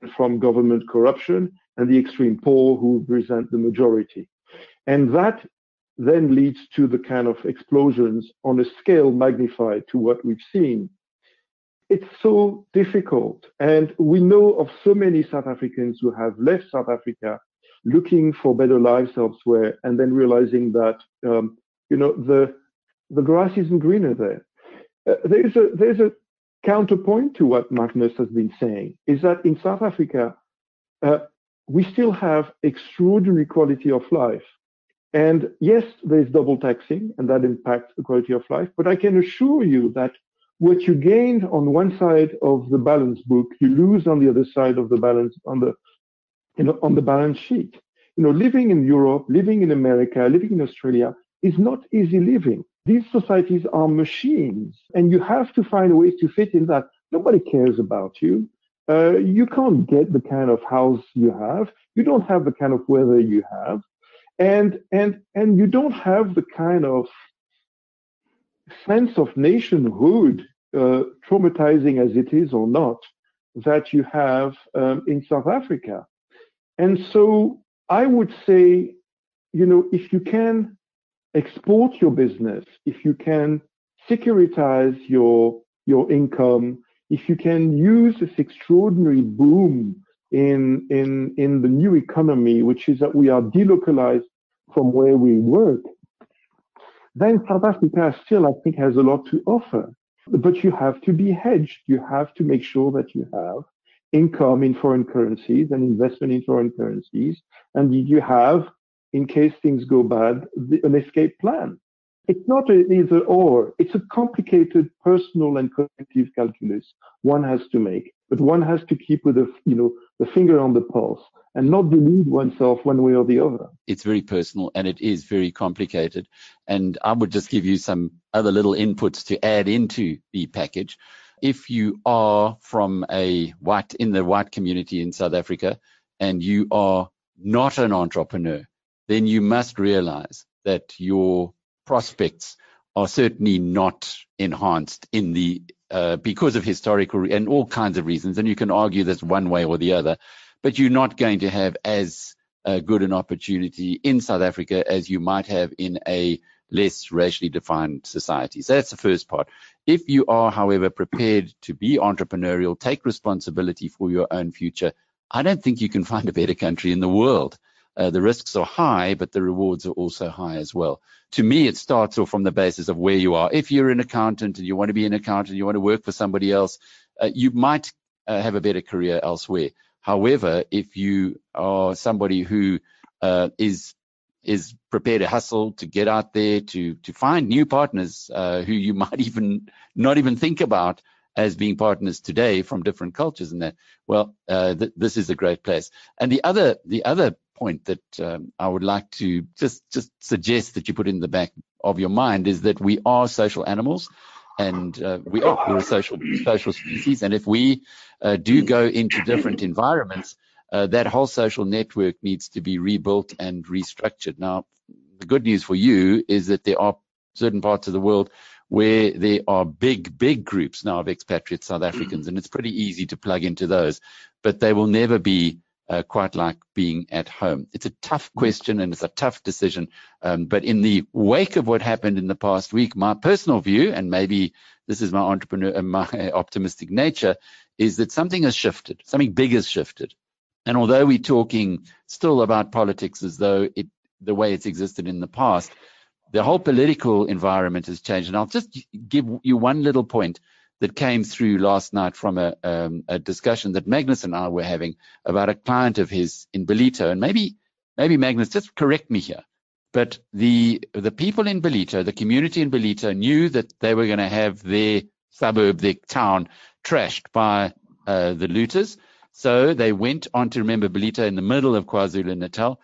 and from government corruption, and the extreme poor who represent the majority. And that then leads to the kind of explosions on a scale magnified to what we've seen. It's so difficult. And we know of so many South Africans who have left South Africa looking for better lives elsewhere, and then realizing that um, you know the the grass isn't greener there. Uh, there's a there's a counterpoint to what Magnus has been saying is that in South Africa uh, we still have extraordinary quality of life. And yes, there's double taxing and that impacts the quality of life. But I can assure you that what you gain on one side of the balance book, you lose on the other side of the balance on the you know, on the balance sheet. You know, living in Europe, living in America, living in Australia is not easy living. These societies are machines, and you have to find ways to fit in that. Nobody cares about you. Uh, you can't get the kind of house you have. You don't have the kind of weather you have, and and and you don't have the kind of sense of nationhood, uh, traumatizing as it is or not, that you have um, in South Africa. And so I would say, you know, if you can export your business, if you can securitize your, your income, if you can use this extraordinary boom in, in, in the new economy, which is that we are delocalized from where we work, then South Africa still, I think, has a lot to offer. But you have to be hedged. You have to make sure that you have income in foreign currencies and investment in foreign currencies? And you have, in case things go bad, an escape plan? It's not an either or. It's a complicated personal and collective calculus one has to make, but one has to keep with the, you know, the finger on the pulse and not delude oneself one way or the other. It's very personal and it is very complicated. And I would just give you some other little inputs to add into the package if you are from a white in the white community in South Africa and you are not an entrepreneur, then you must realize that your prospects are certainly not enhanced in the uh, because of historical and all kinds of reasons. And you can argue this one way or the other, but you're not going to have as uh, good an opportunity in South Africa as you might have in a less racially defined society. So that's the first part. If you are, however, prepared to be entrepreneurial, take responsibility for your own future, I don't think you can find a better country in the world. Uh, the risks are high, but the rewards are also high as well. To me, it starts off from the basis of where you are. If you're an accountant and you want to be an accountant, you want to work for somebody else, uh, you might uh, have a better career elsewhere. However, if you are somebody who uh, is is prepared to hustle to get out there to to find new partners uh, who you might even not even think about as being partners today from different cultures and that well uh, th- this is a great place and the other the other point that um, I would like to just just suggest that you put in the back of your mind is that we are social animals, and uh, we are we're a social social species, and if we uh, do go into different environments, uh, that whole social network needs to be rebuilt and restructured. Now, the good news for you is that there are certain parts of the world where there are big, big groups now of expatriate South Africans, and it's pretty easy to plug into those, but they will never be uh, quite like being at home? It's a tough question and it's a tough decision. Um, but in the wake of what happened in the past week, my personal view, and maybe this is my entrepreneur, uh, my optimistic nature, is that something has shifted. Something big has shifted. And although we're talking still about politics as though it, the way it's existed in the past, the whole political environment has changed. And I'll just give you one little point that came through last night from a, um, a discussion that Magnus and I were having about a client of his in Ballito. And maybe, maybe Magnus, just correct me here. But the the people in Ballito, the community in Ballito, knew that they were going to have their suburb, their town, trashed by uh, the looters. So they went on to remember Ballito in the middle of KwaZulu Natal.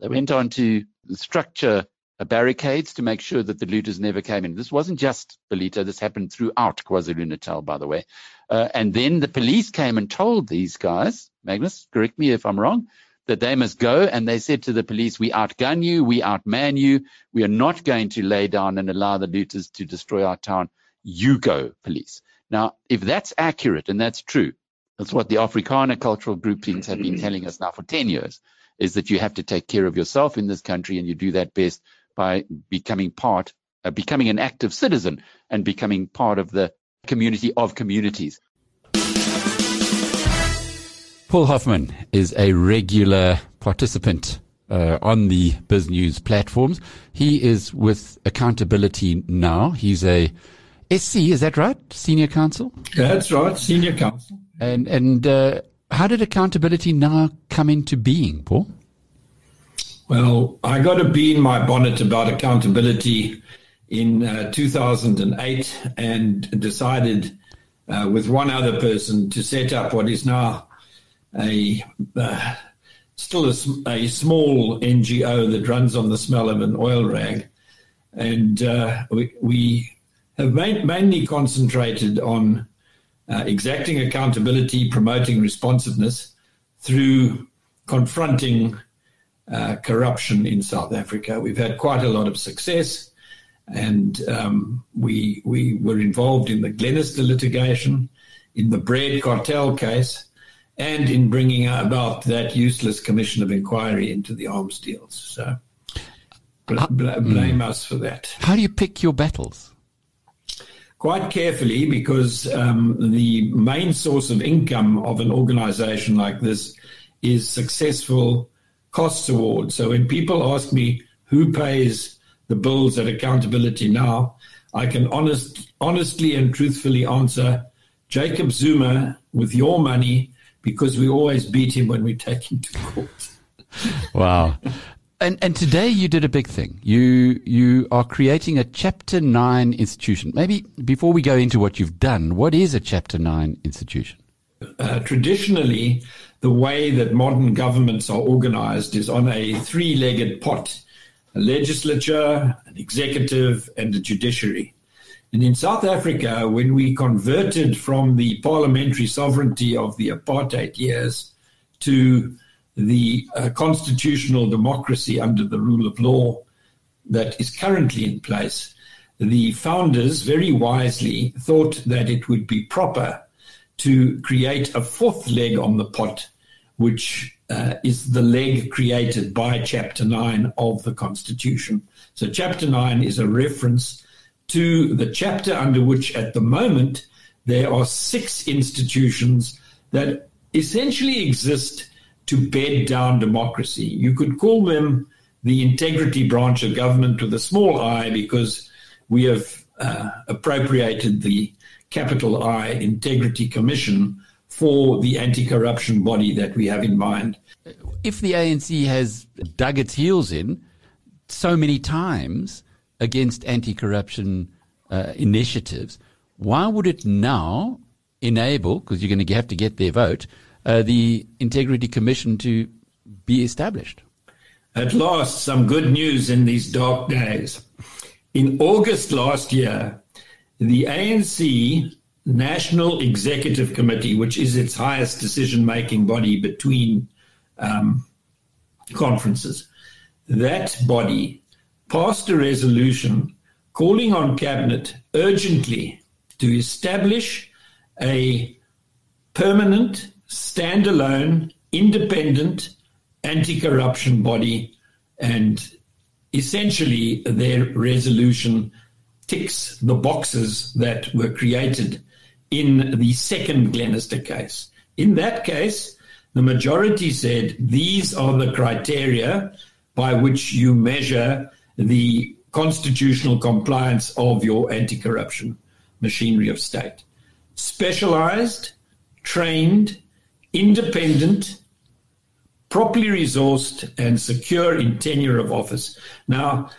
They went on to structure barricades to make sure that the looters never came in. This wasn't just Ballito. This happened throughout KwaZulu-Natal, by the way. Uh, and then the police came and told these guys, Magnus, correct me if I'm wrong, that they must go. And they said to the police, we outgun you, we outman you. We are not going to lay down and allow the looters to destroy our town. You go, police. Now, if that's accurate and that's true, that's what the Afrikaner cultural groupings have been telling us now for 10 years, is that you have to take care of yourself in this country and you do that best by becoming part, uh, becoming an active citizen and becoming part of the community of communities. Paul Hoffman is a regular participant uh, on the BizNews platforms. He is with Accountability Now. He's a SC, is that right? Senior counsel? That's right, senior counsel. And and uh, how did Accountability Now come into being, Paul? Well, I got a bee in my bonnet about accountability in uh, 2008 and decided uh, with one other person to set up what is now a uh, still a, a, small NGO that runs on the smell of an oil rag. And uh, we, we, have main, mainly concentrated on uh, exacting accountability, promoting responsiveness through confronting uh, corruption in South Africa. We've had quite a lot of success, and um, we we were involved in the Glenister litigation, in the bread cartel case, and in bringing about that useless commission of inquiry into the arms deals. So bl- bl- blame mm. us for that. How do you pick your battles? Quite carefully, because um, the main source of income of an organization like this is successful costs award. So when people ask me who pays the bills at accountability now, I can honest, honestly and truthfully answer Jacob Zuma with your money because we always beat him when we take him to court. wow. And and today you did a big thing. You you are creating a Chapter Nine institution. Maybe before we go into what you've done, what is a Chapter Nine institution? Uh, traditionally, the way that modern governments are organized is on a three legged pot a legislature, an executive, and a judiciary. And in South Africa, when we converted from the parliamentary sovereignty of the apartheid years to the uh, constitutional democracy under the rule of law that is currently in place, the founders very wisely thought that it would be proper to create a fourth leg on the pot, which uh, is the leg created by Chapter 9 of the Constitution. So, Chapter 9 is a reference to the chapter under which, at the moment, there are six institutions that essentially exist to bed down democracy. You could call them the integrity branch of government with a small i because we have uh, appropriated the capital I Integrity Commission for the anti corruption body that we have in mind. If the ANC has dug its heels in so many times against anti corruption uh, initiatives, why would it now enable, because you're going to have to get their vote, uh, the Integrity Commission to be established? At last, some good news in these dark days. In August last year, the ANC National Executive Committee, which is its highest decision making body between um, conferences, that body passed a resolution calling on Cabinet urgently to establish a permanent, standalone, independent anti corruption body. And essentially, their resolution ticks the boxes that were created in the second Glenister case. In that case, the majority said these are the criteria by which you measure the constitutional compliance of your anti corruption machinery of state. Specialized, trained, independent, properly resourced, and secure in tenure of office. Now,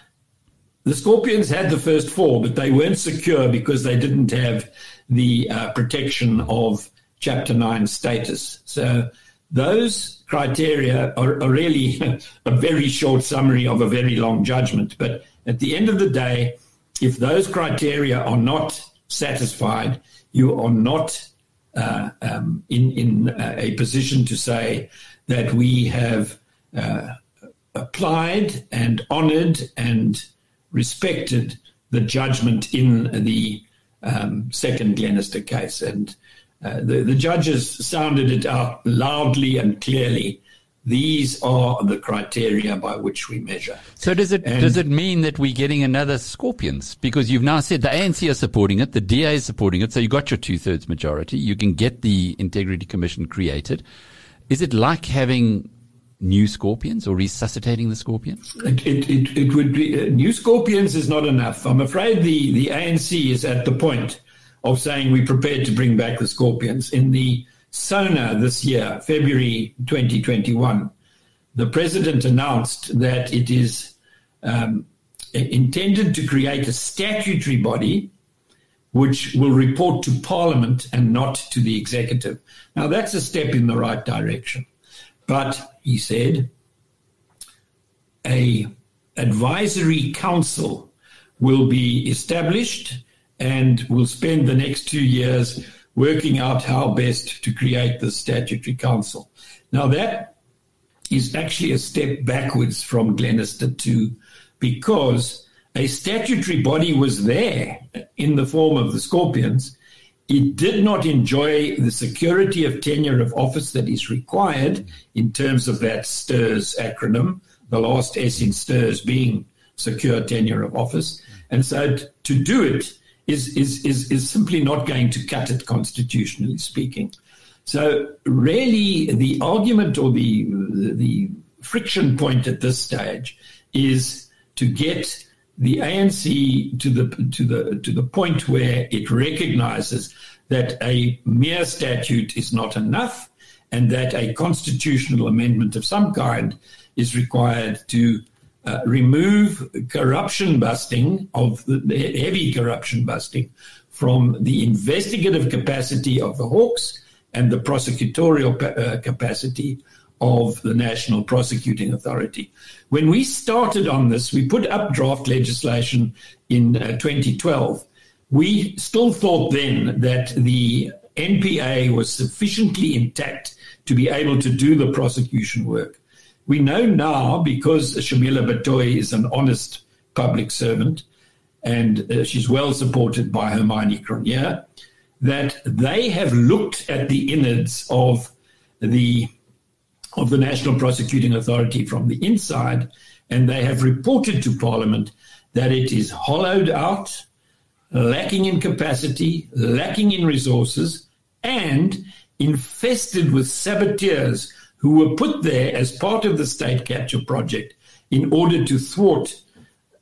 the Scorpions had the first four, but they weren't secure because they didn't have the uh, protection of Chapter 9 status. So those criteria are, are really a very short summary of a very long judgment. But at the end of the day, if those criteria are not satisfied, you are not uh, um, in, in uh, a position to say that we have uh, applied and honored and respected the judgment in the um, second Glenister case. And uh, the, the judges sounded it out loudly and clearly. These are the criteria by which we measure. So does it and does it mean that we're getting another Scorpions? Because you've now said the ANC are supporting it, the DA is supporting it, so you got your two thirds majority. You can get the Integrity Commission created. Is it like having new scorpions or resuscitating the scorpions? It, it, it, it would be uh, new scorpions is not enough. I'm afraid the, the ANC is at the point of saying we're prepared to bring back the scorpions. In the SONA this year, February 2021, the president announced that it is um, intended to create a statutory body which will report to Parliament and not to the executive. Now, that's a step in the right direction. But he said, a advisory council will be established and will spend the next two years working out how best to create the statutory council. Now that is actually a step backwards from Glenister 2 because a statutory body was there in the form of the Scorpions it did not enjoy the security of tenure of office that is required in terms of that STIRS acronym, the last S in STIRS being secure tenure of office. And so to do it is, is, is, is simply not going to cut it constitutionally speaking. So really the argument or the, the friction point at this stage is to get the ANC to the to the to the point where it recognizes that a mere statute is not enough and that a constitutional amendment of some kind is required to uh, remove corruption busting of the, heavy corruption busting from the investigative capacity of the Hawks and the prosecutorial uh, capacity of the National Prosecuting Authority. When we started on this, we put up draft legislation in uh, 2012. We still thought then that the NPA was sufficiently intact to be able to do the prosecution work. We know now because Shamila Batohi is an honest public servant and uh, she's well supported by Hermione Cronje, that they have looked at the innards of the of the National Prosecuting Authority from the inside, and they have reported to Parliament that it is hollowed out, lacking in capacity, lacking in resources, and infested with saboteurs who were put there as part of the state capture project in order to thwart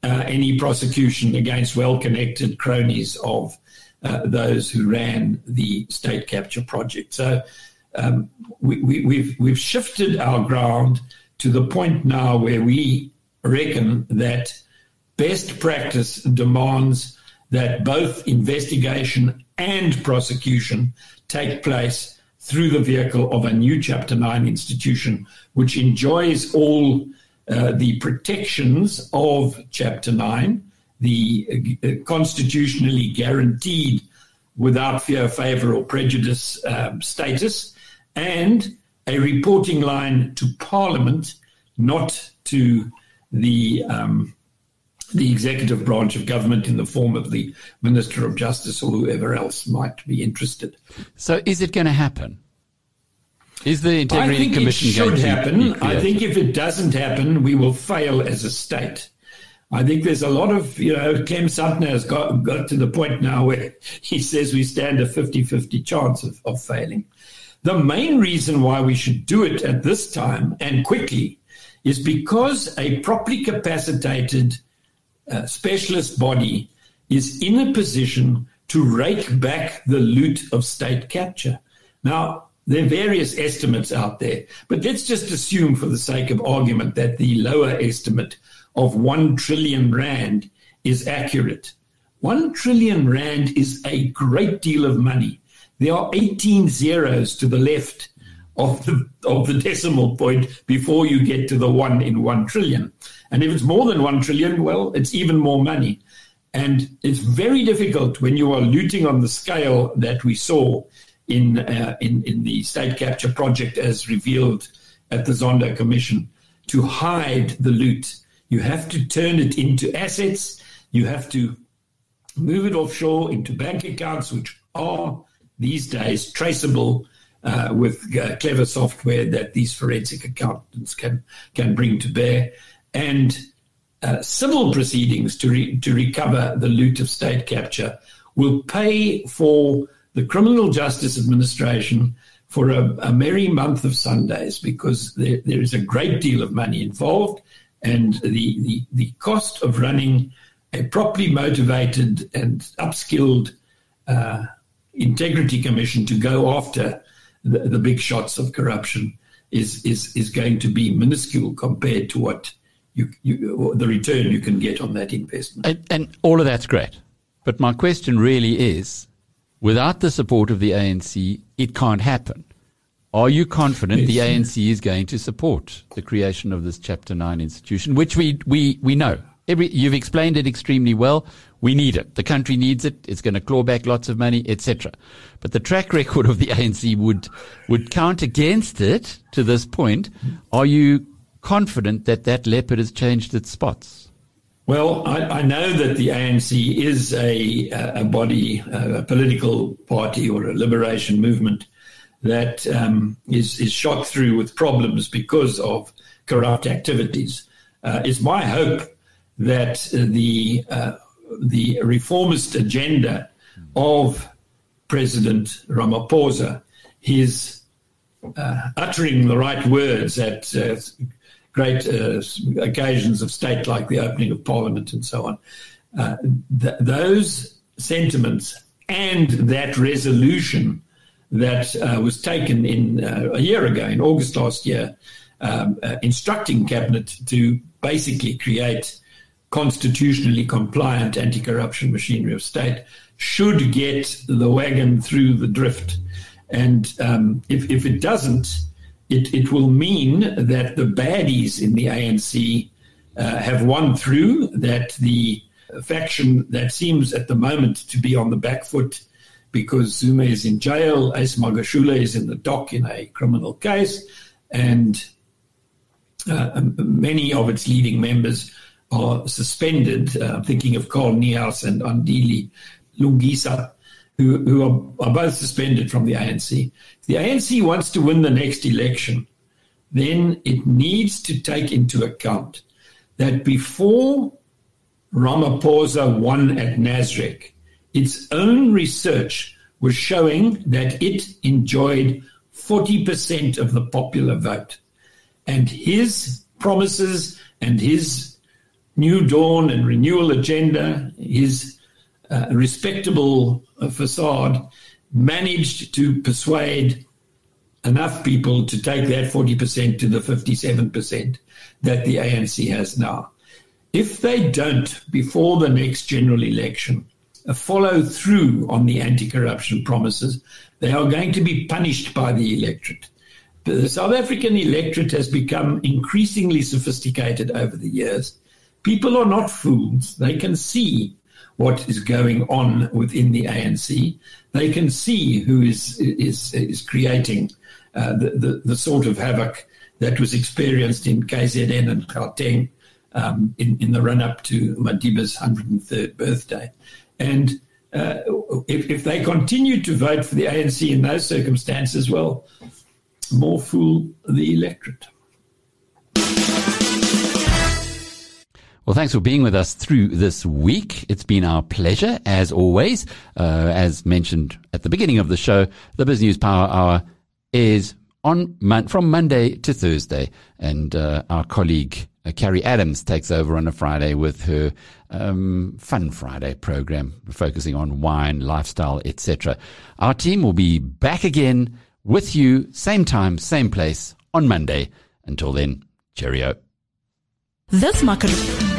uh, any prosecution against well connected cronies of uh, those who ran the state capture project. So um, we, we, we've, we've shifted our ground to the point now where we reckon that best practice demands that both investigation and prosecution take place through the vehicle of a new Chapter 9 institution, which enjoys all uh, the protections of Chapter 9, the uh, constitutionally guaranteed without fear, favour, or prejudice um, status, and a reporting line to Parliament, not to the um, the executive branch of government in the form of the Minister of Justice or whoever else might be interested. So, is it going to happen? Is the Integrity I think Commission it should going happen. to I think if it doesn't happen, we will fail as a state. I think there's a lot of, you know, Clem Sunter has got, got to the point now where he says we stand a 50 50 chance of, of failing. The main reason why we should do it at this time and quickly is because a properly capacitated uh, specialist body is in a position to rake back the loot of state capture. Now, there are various estimates out there, but let's just assume, for the sake of argument, that the lower estimate of 1 trillion rand is accurate. 1 trillion rand is a great deal of money. There are 18 zeros to the left of the, of the decimal point before you get to the 1 in 1 trillion. And if it's more than 1 trillion, well, it's even more money. And it's very difficult when you are looting on the scale that we saw in, uh, in, in the state capture project as revealed at the Zondo Commission to hide the loot. You have to turn it into assets. You have to move it offshore into bank accounts, which are these days traceable uh, with uh, clever software that these forensic accountants can can bring to bear, and uh, civil proceedings to re- to recover the loot of state capture will pay for the criminal justice administration for a, a merry month of Sundays because there, there is a great deal of money involved, and the, the the cost of running a properly motivated and upskilled uh, integrity commission to go after the, the big shots of corruption is is is going to be minuscule compared to what you, you the return you can get on that investment. And, and all of that's great, but my question really is, without the support of the ANC, it can't happen. Are you confident the ANC is going to support the creation of this Chapter 9 institution, which we, we, we know? Every, you've explained it extremely well. We need it. The country needs it. It's going to claw back lots of money, etc. But the track record of the ANC would would count against it to this point. Are you confident that that leopard has changed its spots? Well, I, I know that the ANC is a, a body, a political party, or a liberation movement that um, is is shot through with problems because of corrupt activities. Uh, it's my hope that the uh, the reformist agenda of President Ramaphosa, his uh, uttering the right words at uh, great uh, occasions of state, like the opening of Parliament and so on, uh, th- those sentiments and that resolution that uh, was taken in a year ago, in August last year, um, instructing cabinet to basically create constitutionally compliant anti corruption machinery of state should get the wagon through the drift. And um, if, if it doesn't, it, it will mean that the baddies in the ANC uh, have won through, that the faction that seems at the moment to be on the back foot because Zuma is in jail, Ace Magashule is in the dock in a criminal case, and uh, many of its leading members are suspended. Uh, I'm thinking of Carl Niehaus and Andile Lungisa, who, who are, are both suspended from the ANC. If the ANC wants to win the next election, then it needs to take into account that before Ramaphosa won at Nasrec, its own research was showing that it enjoyed 40% of the popular vote. And his promises and his new dawn and renewal agenda, his uh, respectable uh, facade, managed to persuade enough people to take that 40% to the 57% that the ANC has now. If they don't, before the next general election, uh, follow through on the anti corruption promises, they are going to be punished by the electorate. The South African electorate has become increasingly sophisticated over the years. People are not fools. They can see what is going on within the ANC. They can see who is is is creating uh, the, the, the sort of havoc that was experienced in KZN and Gauteng um, in in the run up to Madiba's 103rd birthday, and uh, if, if they continue to vote for the ANC in those circumstances, well, more fool the electorate. Well, thanks for being with us through this week. It's been our pleasure, as always. Uh, as mentioned at the beginning of the show, the BizNews Power Hour is on from Monday to Thursday, and uh, our colleague uh, Carrie Adams takes over on a Friday with her um, Fun Friday program, focusing on wine, lifestyle, etc. Our team will be back again with you, same time, same place on Monday. Until then, cheerio. This market.